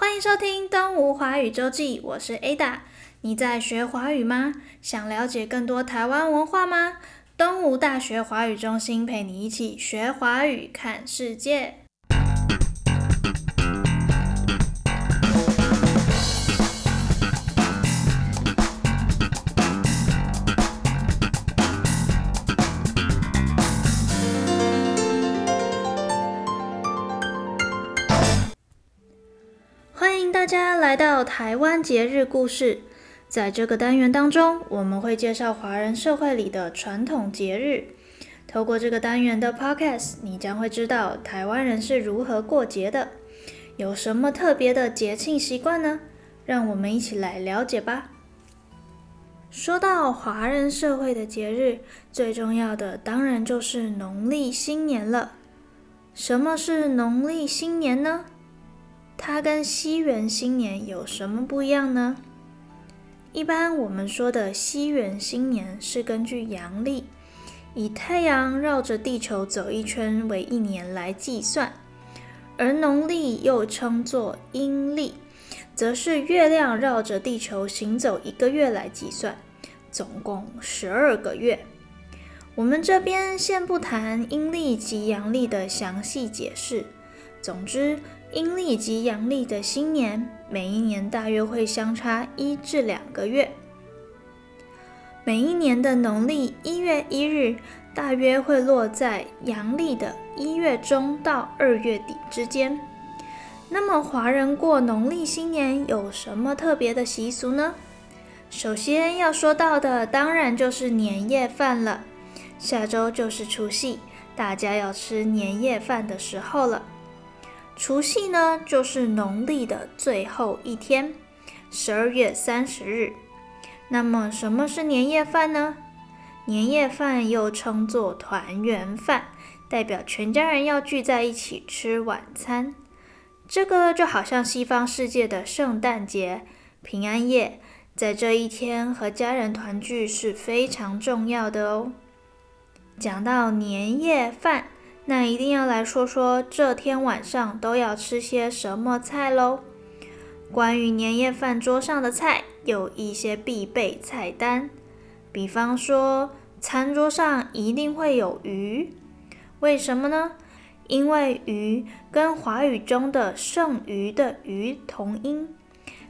欢迎收听《东吴华语周记》，我是 Ada。你在学华语吗？想了解更多台湾文化吗？东吴大学华语中心陪你一起学华语，看世界。大家来到台湾节日故事，在这个单元当中，我们会介绍华人社会里的传统节日。透过这个单元的 Podcast，你将会知道台湾人是如何过节的，有什么特别的节庆习惯呢？让我们一起来了解吧。说到华人社会的节日，最重要的当然就是农历新年了。什么是农历新年呢？它跟西元新年有什么不一样呢？一般我们说的西元新年是根据阳历，以太阳绕着地球走一圈为一年来计算，而农历又称作阴历，则是月亮绕着地球行走一个月来计算，总共十二个月。我们这边先不谈阴历及阳历的详细解释，总之。阴历及阳历的新年，每一年大约会相差一至两个月。每一年的农历一月一日，大约会落在阳历的一月中到二月底之间。那么，华人过农历新年有什么特别的习俗呢？首先要说到的，当然就是年夜饭了。下周就是除夕，大家要吃年夜饭的时候了。除夕呢，就是农历的最后一天，十二月三十日。那么，什么是年夜饭呢？年夜饭又称作团圆饭，代表全家人要聚在一起吃晚餐。这个就好像西方世界的圣诞节、平安夜，在这一天和家人团聚是非常重要的哦。讲到年夜饭。那一定要来说说这天晚上都要吃些什么菜喽。关于年夜饭桌上的菜，有一些必备菜单，比方说餐桌上一定会有鱼，为什么呢？因为鱼跟华语中的剩余的余同音，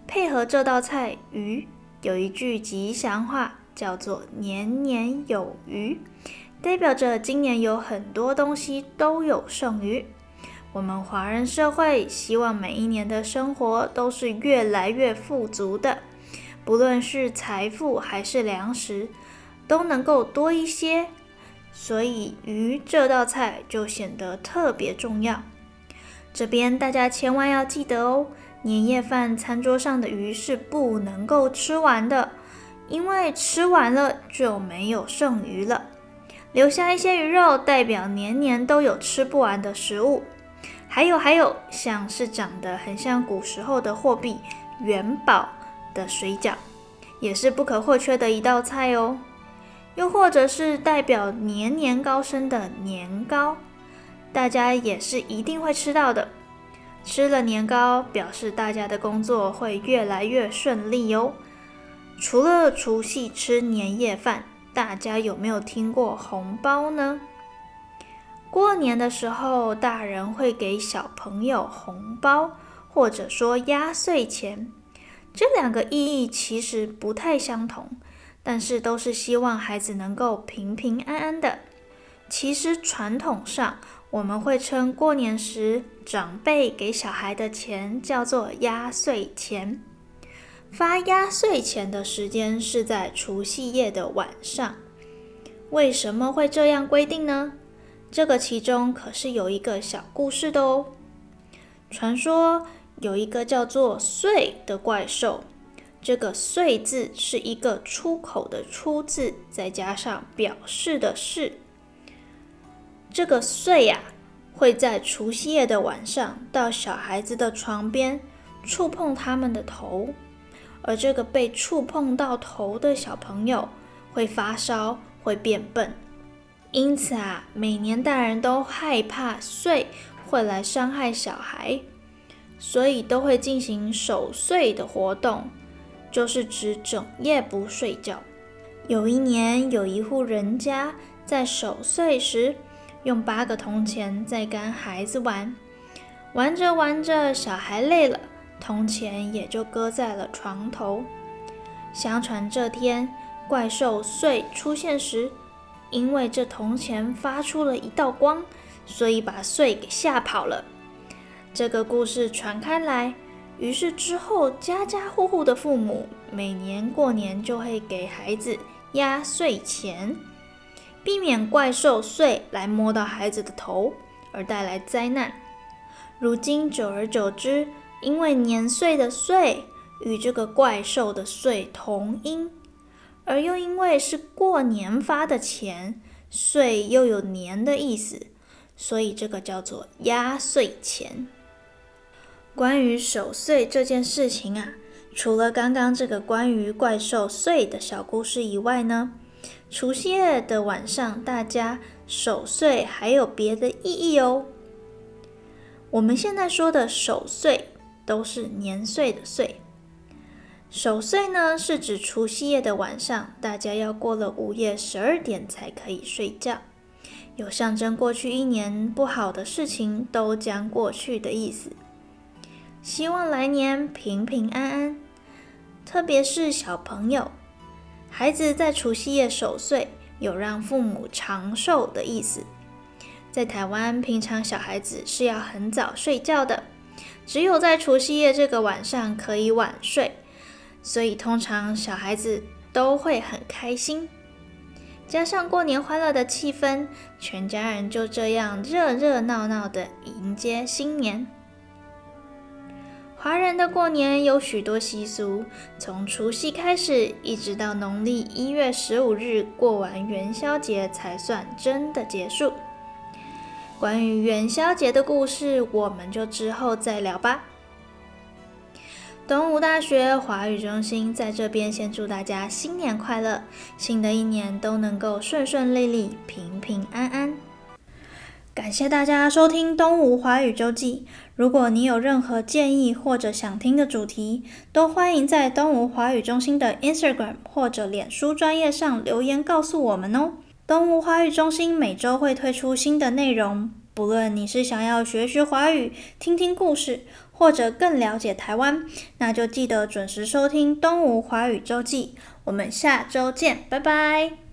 配合这道菜鱼，有一句吉祥话叫做年年有余。代表着今年有很多东西都有剩余。我们华人社会希望每一年的生活都是越来越富足的，不论是财富还是粮食，都能够多一些。所以鱼这道菜就显得特别重要。这边大家千万要记得哦，年夜饭餐桌上的鱼是不能够吃完的，因为吃完了就没有剩余了。留下一些鱼肉，代表年年都有吃不完的食物。还有还有，像是长得很像古时候的货币元宝的水饺，也是不可或缺的一道菜哦。又或者是代表年年高升的年糕，大家也是一定会吃到的。吃了年糕，表示大家的工作会越来越顺利哦。除了除夕吃年夜饭。大家有没有听过红包呢？过年的时候，大人会给小朋友红包，或者说压岁钱。这两个意义其实不太相同，但是都是希望孩子能够平平安安的。其实传统上，我们会称过年时长辈给小孩的钱叫做压岁钱。发压岁钱的时间是在除夕夜的晚上。为什么会这样规定呢？这个其中可是有一个小故事的哦。传说有一个叫做“岁”的怪兽，这个“岁”字是一个出口的“出”字，再加上表示的“是”。这个“岁”呀，会在除夕夜的晚上到小孩子的床边，触碰他们的头。而这个被触碰到头的小朋友会发烧，会变笨，因此啊，每年大人都害怕岁会来伤害小孩。所以都会进行守岁的活动，就是指整夜不睡觉。有一年，有一户人家在守岁时，用八个铜钱在跟孩子玩，玩着玩着，小孩累了，铜钱也就搁在了床头。相传这天怪兽祟出现时，因为这铜钱发出了一道光，所以把祟给吓跑了。这个故事传开来，于是之后家家户户的父母每年过年就会给孩子压岁钱，避免怪兽祟来摸到孩子的头而带来灾难。如今久而久之，因为年岁的岁与这个怪兽的岁同音，而又因为是过年发的钱，岁又有年的意思，所以这个叫做压岁钱。关于守岁这件事情啊，除了刚刚这个关于怪兽岁的小故事以外呢，除夕夜的晚上大家守岁还有别的意义哦。我们现在说的守岁都是年岁的岁，守岁呢是指除夕夜的晚上，大家要过了午夜十二点才可以睡觉，有象征过去一年不好的事情都将过去的意思。希望来年平平安安，特别是小朋友、孩子在除夕夜守岁，有让父母长寿的意思。在台湾，平常小孩子是要很早睡觉的，只有在除夕夜这个晚上可以晚睡，所以通常小孩子都会很开心。加上过年欢乐的气氛，全家人就这样热热闹闹的迎接新年。华人的过年有许多习俗，从除夕开始，一直到农历一月十五日过完元宵节才算真的结束。关于元宵节的故事，我们就之后再聊吧。东吴大学华语中心在这边先祝大家新年快乐，新的一年都能够顺顺利利、平平安安。感谢大家收听《东吴华语周记》。如果你有任何建议或者想听的主题，都欢迎在东吴华语中心的 Instagram 或者脸书专业上留言告诉我们哦。东吴华语中心每周会推出新的内容，不论你是想要学学华语、听听故事，或者更了解台湾，那就记得准时收听《东吴华语周记》。我们下周见，拜拜。